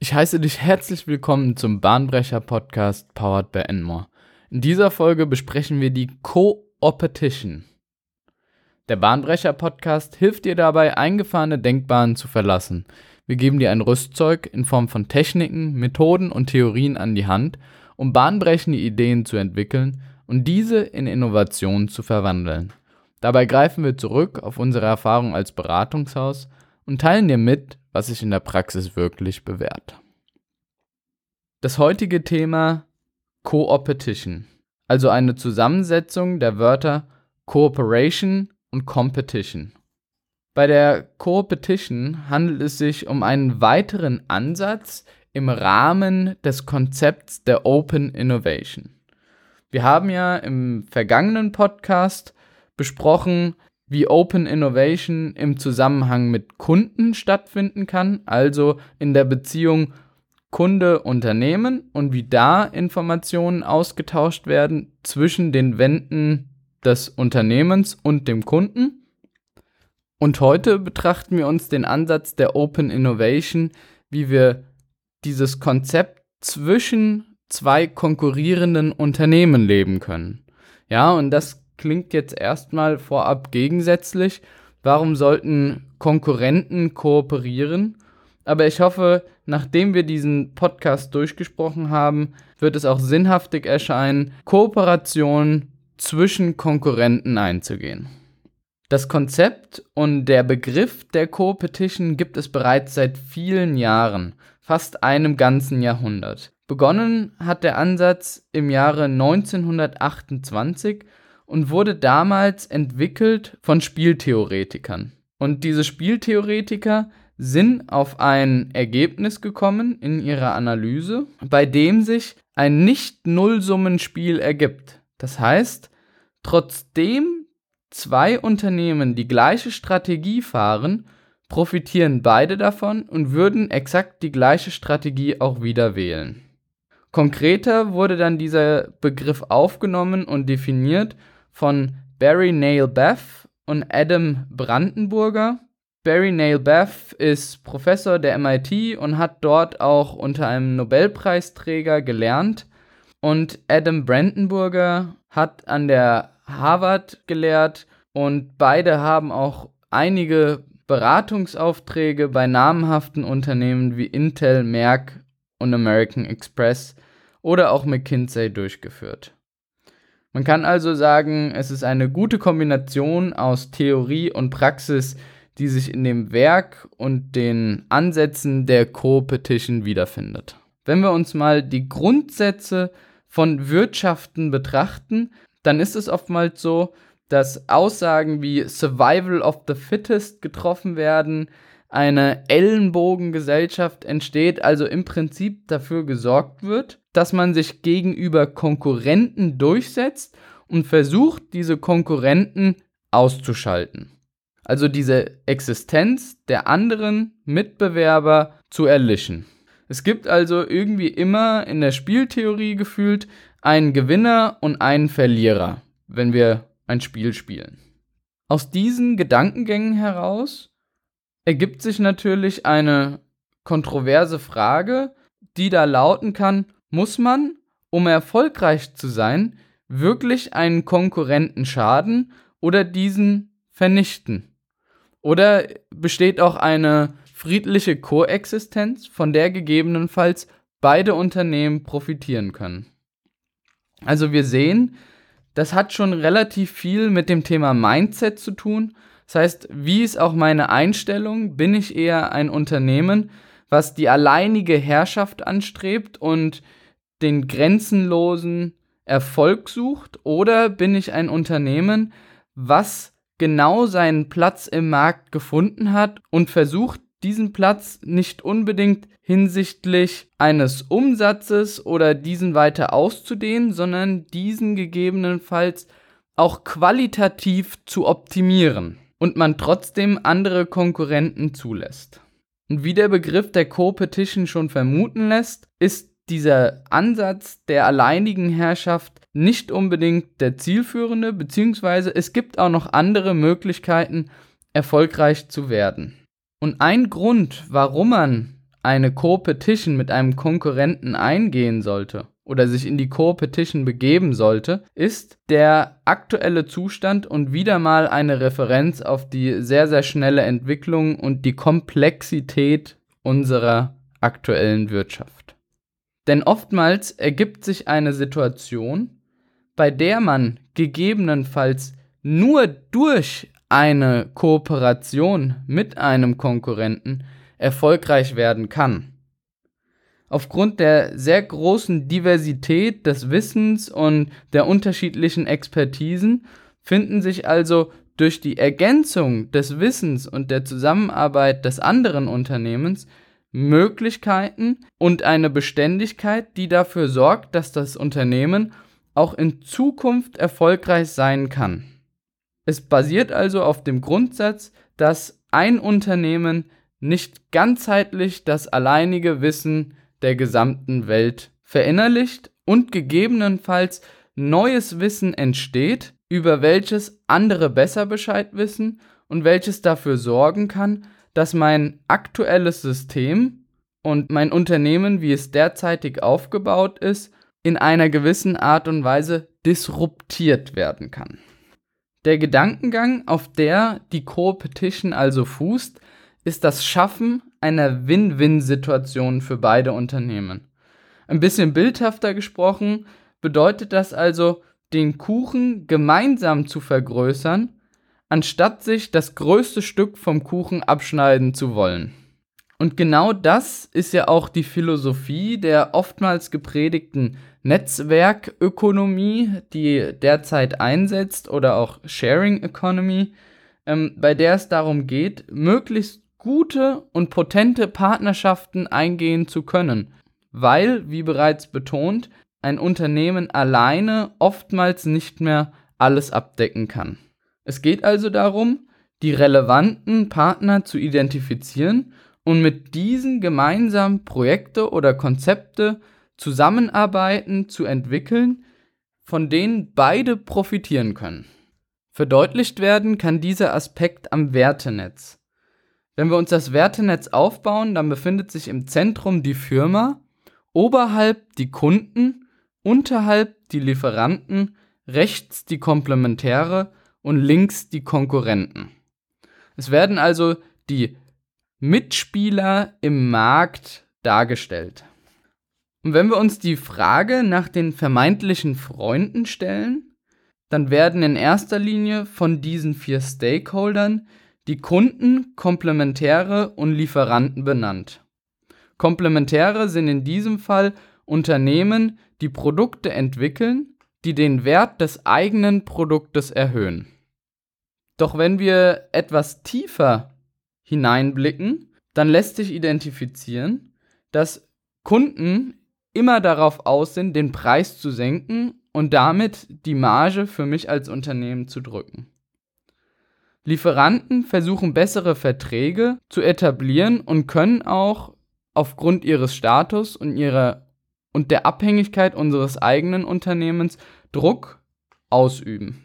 Ich heiße dich herzlich willkommen zum Bahnbrecher Podcast Powered by Enmore. In dieser Folge besprechen wir die Co-Opetition. Der Bahnbrecher Podcast hilft dir dabei, eingefahrene Denkbahnen zu verlassen. Wir geben dir ein Rüstzeug in Form von Techniken, Methoden und Theorien an die Hand, um bahnbrechende Ideen zu entwickeln und diese in Innovationen zu verwandeln. Dabei greifen wir zurück auf unsere Erfahrung als Beratungshaus und teilen dir mit, was sich in der Praxis wirklich bewährt. Das heutige Thema Co-Opetition, also eine Zusammensetzung der Wörter Cooperation und Competition. Bei der Co-Opetition handelt es sich um einen weiteren Ansatz im Rahmen des Konzepts der Open Innovation. Wir haben ja im vergangenen Podcast besprochen, wie Open Innovation im Zusammenhang mit Kunden stattfinden kann, also in der Beziehung Kunde-Unternehmen und wie da Informationen ausgetauscht werden zwischen den Wänden des Unternehmens und dem Kunden. Und heute betrachten wir uns den Ansatz der Open Innovation, wie wir dieses Konzept zwischen zwei konkurrierenden Unternehmen leben können. Ja, und das klingt jetzt erstmal vorab gegensätzlich. Warum sollten Konkurrenten kooperieren? Aber ich hoffe, nachdem wir diesen Podcast durchgesprochen haben, wird es auch sinnhaftig erscheinen, Kooperation zwischen Konkurrenten einzugehen. Das Konzept und der Begriff der Co-Petition gibt es bereits seit vielen Jahren, fast einem ganzen Jahrhundert. Begonnen hat der Ansatz im Jahre 1928 und wurde damals entwickelt von Spieltheoretikern. Und diese Spieltheoretiker sind auf ein Ergebnis gekommen in ihrer Analyse, bei dem sich ein Nicht-Nullsummenspiel ergibt. Das heißt, trotzdem zwei Unternehmen die gleiche Strategie fahren, profitieren beide davon und würden exakt die gleiche Strategie auch wieder wählen. Konkreter wurde dann dieser Begriff aufgenommen und definiert von Barry Nail Beff und Adam Brandenburger. Barry Nail Beff ist Professor der MIT und hat dort auch unter einem Nobelpreisträger gelernt. Und Adam Brandenburger hat an der Harvard gelehrt und beide haben auch einige Beratungsaufträge bei namhaften Unternehmen wie Intel, Merck und American Express oder auch McKinsey durchgeführt. Man kann also sagen, es ist eine gute Kombination aus Theorie und Praxis, die sich in dem Werk und den Ansätzen der Co-Petition wiederfindet. Wenn wir uns mal die Grundsätze von Wirtschaften betrachten, dann ist es oftmals so, dass Aussagen wie Survival of the Fittest getroffen werden, eine Ellenbogengesellschaft entsteht, also im Prinzip dafür gesorgt wird, dass man sich gegenüber Konkurrenten durchsetzt und versucht, diese Konkurrenten auszuschalten. Also diese Existenz der anderen Mitbewerber zu erlischen. Es gibt also irgendwie immer in der Spieltheorie gefühlt einen Gewinner und einen Verlierer, wenn wir ein Spiel spielen. Aus diesen Gedankengängen heraus ergibt sich natürlich eine kontroverse Frage, die da lauten kann, muss man, um erfolgreich zu sein, wirklich einen Konkurrenten schaden oder diesen vernichten? Oder besteht auch eine friedliche Koexistenz, von der gegebenenfalls beide Unternehmen profitieren können? Also wir sehen, das hat schon relativ viel mit dem Thema Mindset zu tun, das heißt, wie ist auch meine Einstellung? Bin ich eher ein Unternehmen, was die alleinige Herrschaft anstrebt und den grenzenlosen Erfolg sucht? Oder bin ich ein Unternehmen, was genau seinen Platz im Markt gefunden hat und versucht, diesen Platz nicht unbedingt hinsichtlich eines Umsatzes oder diesen weiter auszudehnen, sondern diesen gegebenenfalls auch qualitativ zu optimieren und man trotzdem andere Konkurrenten zulässt. Und wie der Begriff der Co-Petition schon vermuten lässt, ist dieser Ansatz der alleinigen Herrschaft nicht unbedingt der zielführende, beziehungsweise es gibt auch noch andere Möglichkeiten, erfolgreich zu werden. Und ein Grund, warum man eine Co-Petition mit einem Konkurrenten eingehen sollte oder sich in die Co-Petition begeben sollte, ist der aktuelle Zustand und wieder mal eine Referenz auf die sehr, sehr schnelle Entwicklung und die Komplexität unserer aktuellen Wirtschaft. Denn oftmals ergibt sich eine Situation, bei der man gegebenenfalls nur durch eine Kooperation mit einem Konkurrenten erfolgreich werden kann. Aufgrund der sehr großen Diversität des Wissens und der unterschiedlichen Expertisen finden sich also durch die Ergänzung des Wissens und der Zusammenarbeit des anderen Unternehmens Möglichkeiten und eine Beständigkeit, die dafür sorgt, dass das Unternehmen auch in Zukunft erfolgreich sein kann. Es basiert also auf dem Grundsatz, dass ein Unternehmen nicht ganzheitlich das alleinige Wissen der gesamten Welt verinnerlicht und gegebenenfalls neues Wissen entsteht, über welches andere besser Bescheid wissen und welches dafür sorgen kann, dass mein aktuelles System und mein Unternehmen, wie es derzeitig aufgebaut ist, in einer gewissen Art und Weise disruptiert werden kann. Der Gedankengang, auf der die Co-Petition also fußt, ist das Schaffen einer Win-Win-Situation für beide Unternehmen. Ein bisschen bildhafter gesprochen bedeutet das also, den Kuchen gemeinsam zu vergrößern, anstatt sich das größte Stück vom Kuchen abschneiden zu wollen. Und genau das ist ja auch die Philosophie der oftmals gepredigten Netzwerkökonomie, die derzeit einsetzt, oder auch Sharing Economy, ähm, bei der es darum geht, möglichst gute und potente Partnerschaften eingehen zu können, weil, wie bereits betont, ein Unternehmen alleine oftmals nicht mehr alles abdecken kann. Es geht also darum, die relevanten Partner zu identifizieren und mit diesen gemeinsam Projekte oder Konzepte Zusammenarbeiten zu entwickeln, von denen beide profitieren können. Verdeutlicht werden kann dieser Aspekt am Wertenetz. Wenn wir uns das Wertenetz aufbauen, dann befindet sich im Zentrum die Firma, oberhalb die Kunden, unterhalb die Lieferanten, rechts die Komplementäre und links die Konkurrenten. Es werden also die Mitspieler im Markt dargestellt. Und wenn wir uns die Frage nach den vermeintlichen Freunden stellen, dann werden in erster Linie von diesen vier Stakeholdern die Kunden, Komplementäre und Lieferanten benannt. Komplementäre sind in diesem Fall Unternehmen, die Produkte entwickeln, die den Wert des eigenen Produktes erhöhen. Doch wenn wir etwas tiefer hineinblicken, dann lässt sich identifizieren, dass Kunden immer darauf aus sind, den Preis zu senken und damit die Marge für mich als Unternehmen zu drücken. Lieferanten versuchen bessere Verträge zu etablieren und können auch aufgrund ihres Status und ihrer und der Abhängigkeit unseres eigenen Unternehmens Druck ausüben.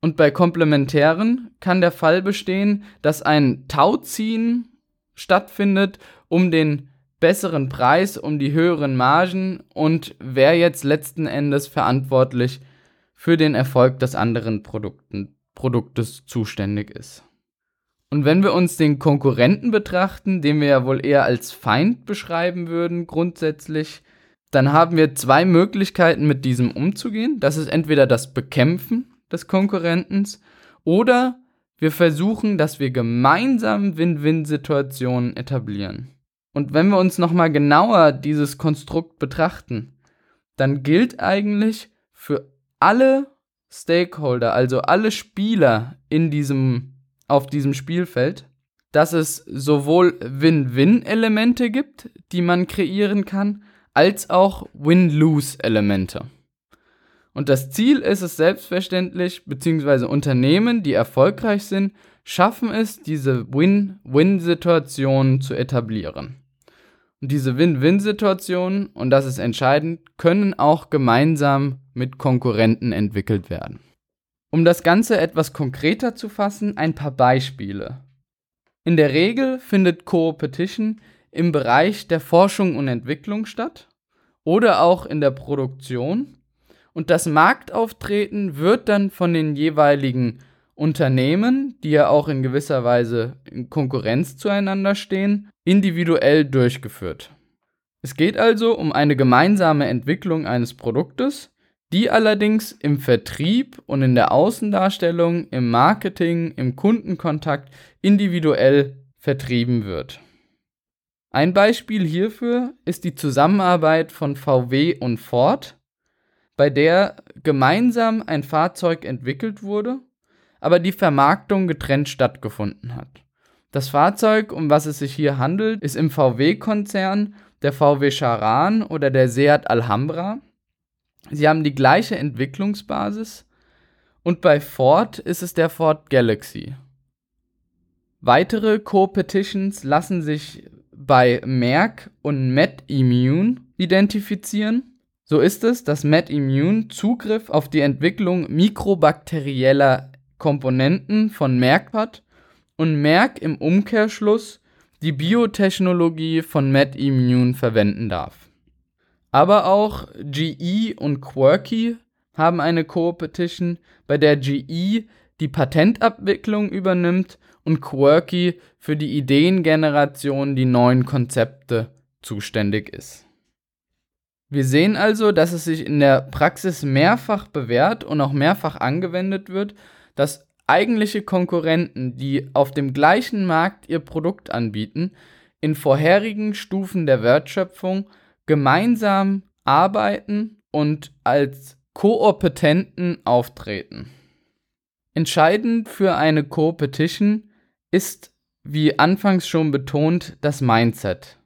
Und bei Komplementären kann der Fall bestehen, dass ein Tauziehen stattfindet, um den besseren Preis, um die höheren Margen und wer jetzt letzten Endes verantwortlich für den Erfolg des anderen Produkten, Produktes zuständig ist. Und wenn wir uns den Konkurrenten betrachten, den wir ja wohl eher als Feind beschreiben würden, grundsätzlich, dann haben wir zwei Möglichkeiten, mit diesem umzugehen. Das ist entweder das Bekämpfen des Konkurrentens oder wir versuchen, dass wir gemeinsam Win-Win-Situationen etablieren. Und wenn wir uns nochmal genauer dieses Konstrukt betrachten, dann gilt eigentlich für alle Stakeholder, also alle Spieler in diesem, auf diesem Spielfeld, dass es sowohl Win-Win-Elemente gibt, die man kreieren kann, als auch Win-Lose-Elemente. Und das Ziel ist es selbstverständlich, beziehungsweise Unternehmen, die erfolgreich sind, schaffen es, diese Win-Win-Situation zu etablieren. Und diese Win-Win-Situationen, und das ist entscheidend, können auch gemeinsam mit Konkurrenten entwickelt werden. Um das Ganze etwas konkreter zu fassen, ein paar Beispiele. In der Regel findet Co-Petition im Bereich der Forschung und Entwicklung statt oder auch in der Produktion. Und das Marktauftreten wird dann von den jeweiligen Unternehmen, die ja auch in gewisser Weise in Konkurrenz zueinander stehen, individuell durchgeführt. Es geht also um eine gemeinsame Entwicklung eines Produktes, die allerdings im Vertrieb und in der Außendarstellung, im Marketing, im Kundenkontakt individuell vertrieben wird. Ein Beispiel hierfür ist die Zusammenarbeit von VW und Ford, bei der gemeinsam ein Fahrzeug entwickelt wurde, aber die Vermarktung getrennt stattgefunden hat. Das Fahrzeug, um was es sich hier handelt, ist im VW-Konzern der VW Charan oder der Seat Alhambra. Sie haben die gleiche Entwicklungsbasis und bei Ford ist es der Ford Galaxy. Weitere Co-Petitions lassen sich bei Merck und MedImmune identifizieren. So ist es, dass MedImmune Zugriff auf die Entwicklung mikrobakterieller Komponenten von Merck hat und Merck im Umkehrschluss die Biotechnologie von MedImmune verwenden darf. Aber auch GE und Quirky haben eine Co-Petition, bei der GE die Patentabwicklung übernimmt und Quirky für die Ideengeneration, die neuen Konzepte zuständig ist. Wir sehen also, dass es sich in der Praxis mehrfach bewährt und auch mehrfach angewendet wird, dass eigentliche Konkurrenten, die auf dem gleichen Markt ihr Produkt anbieten, in vorherigen Stufen der Wertschöpfung gemeinsam arbeiten und als Koopetenten auftreten. Entscheidend für eine Co-Petition ist, wie anfangs schon betont, das Mindset.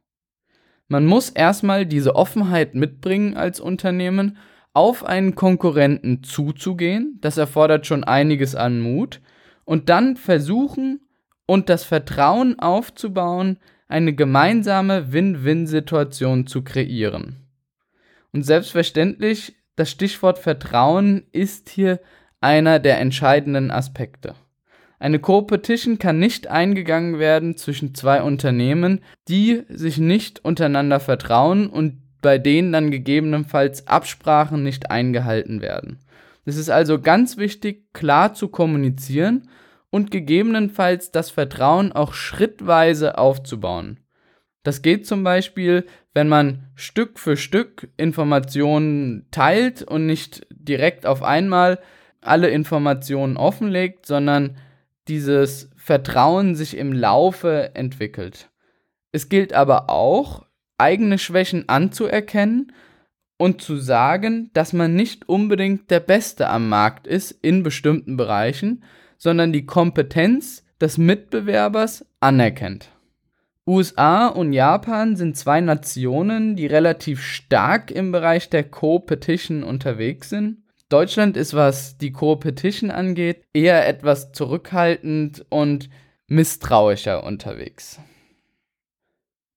Man muss erstmal diese Offenheit mitbringen als Unternehmen auf einen Konkurrenten zuzugehen. Das erfordert schon einiges an Mut. Und dann versuchen und das Vertrauen aufzubauen, eine gemeinsame Win-Win-Situation zu kreieren. Und selbstverständlich, das Stichwort Vertrauen ist hier einer der entscheidenden Aspekte. Eine Co-Petition kann nicht eingegangen werden zwischen zwei Unternehmen, die sich nicht untereinander vertrauen und bei denen dann gegebenenfalls Absprachen nicht eingehalten werden. Es ist also ganz wichtig, klar zu kommunizieren und gegebenenfalls das Vertrauen auch schrittweise aufzubauen. Das geht zum Beispiel, wenn man Stück für Stück Informationen teilt und nicht direkt auf einmal alle Informationen offenlegt, sondern dieses Vertrauen sich im Laufe entwickelt. Es gilt aber auch, eigene Schwächen anzuerkennen und zu sagen, dass man nicht unbedingt der Beste am Markt ist in bestimmten Bereichen, sondern die Kompetenz des Mitbewerbers anerkennt. USA und Japan sind zwei Nationen, die relativ stark im Bereich der Co-Petition unterwegs sind. Deutschland ist, was die Co-Petition angeht, eher etwas zurückhaltend und misstrauischer unterwegs.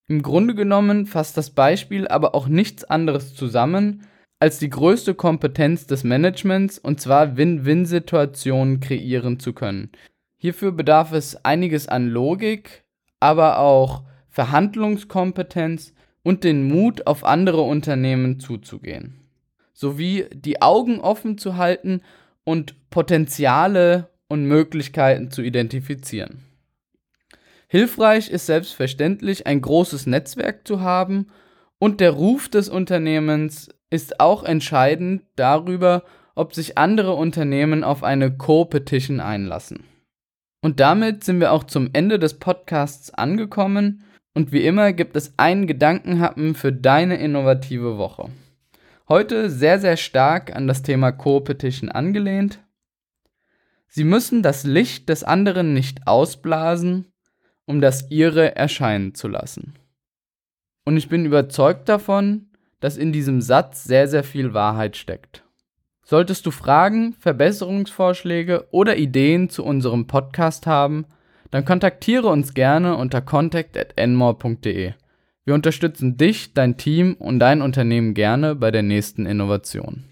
Im Grunde genommen fasst das Beispiel aber auch nichts anderes zusammen, als die größte Kompetenz des Managements, und zwar Win-Win-Situationen kreieren zu können. Hierfür bedarf es einiges an Logik, aber auch Verhandlungskompetenz und den Mut, auf andere Unternehmen zuzugehen. Sowie die Augen offen zu halten und Potenziale und Möglichkeiten zu identifizieren. Hilfreich ist selbstverständlich ein großes Netzwerk zu haben und der Ruf des Unternehmens ist auch entscheidend darüber, ob sich andere Unternehmen auf eine Co-Petition einlassen. Und damit sind wir auch zum Ende des Podcasts angekommen und wie immer gibt es einen Gedankenhappen für deine innovative Woche. Heute sehr, sehr stark an das Thema Co-Petition angelehnt. Sie müssen das Licht des anderen nicht ausblasen, um das ihre erscheinen zu lassen. Und ich bin überzeugt davon, dass in diesem Satz sehr, sehr viel Wahrheit steckt. Solltest du Fragen, Verbesserungsvorschläge oder Ideen zu unserem Podcast haben, dann kontaktiere uns gerne unter contact@enmore.de. Wir unterstützen dich, dein Team und dein Unternehmen gerne bei der nächsten Innovation.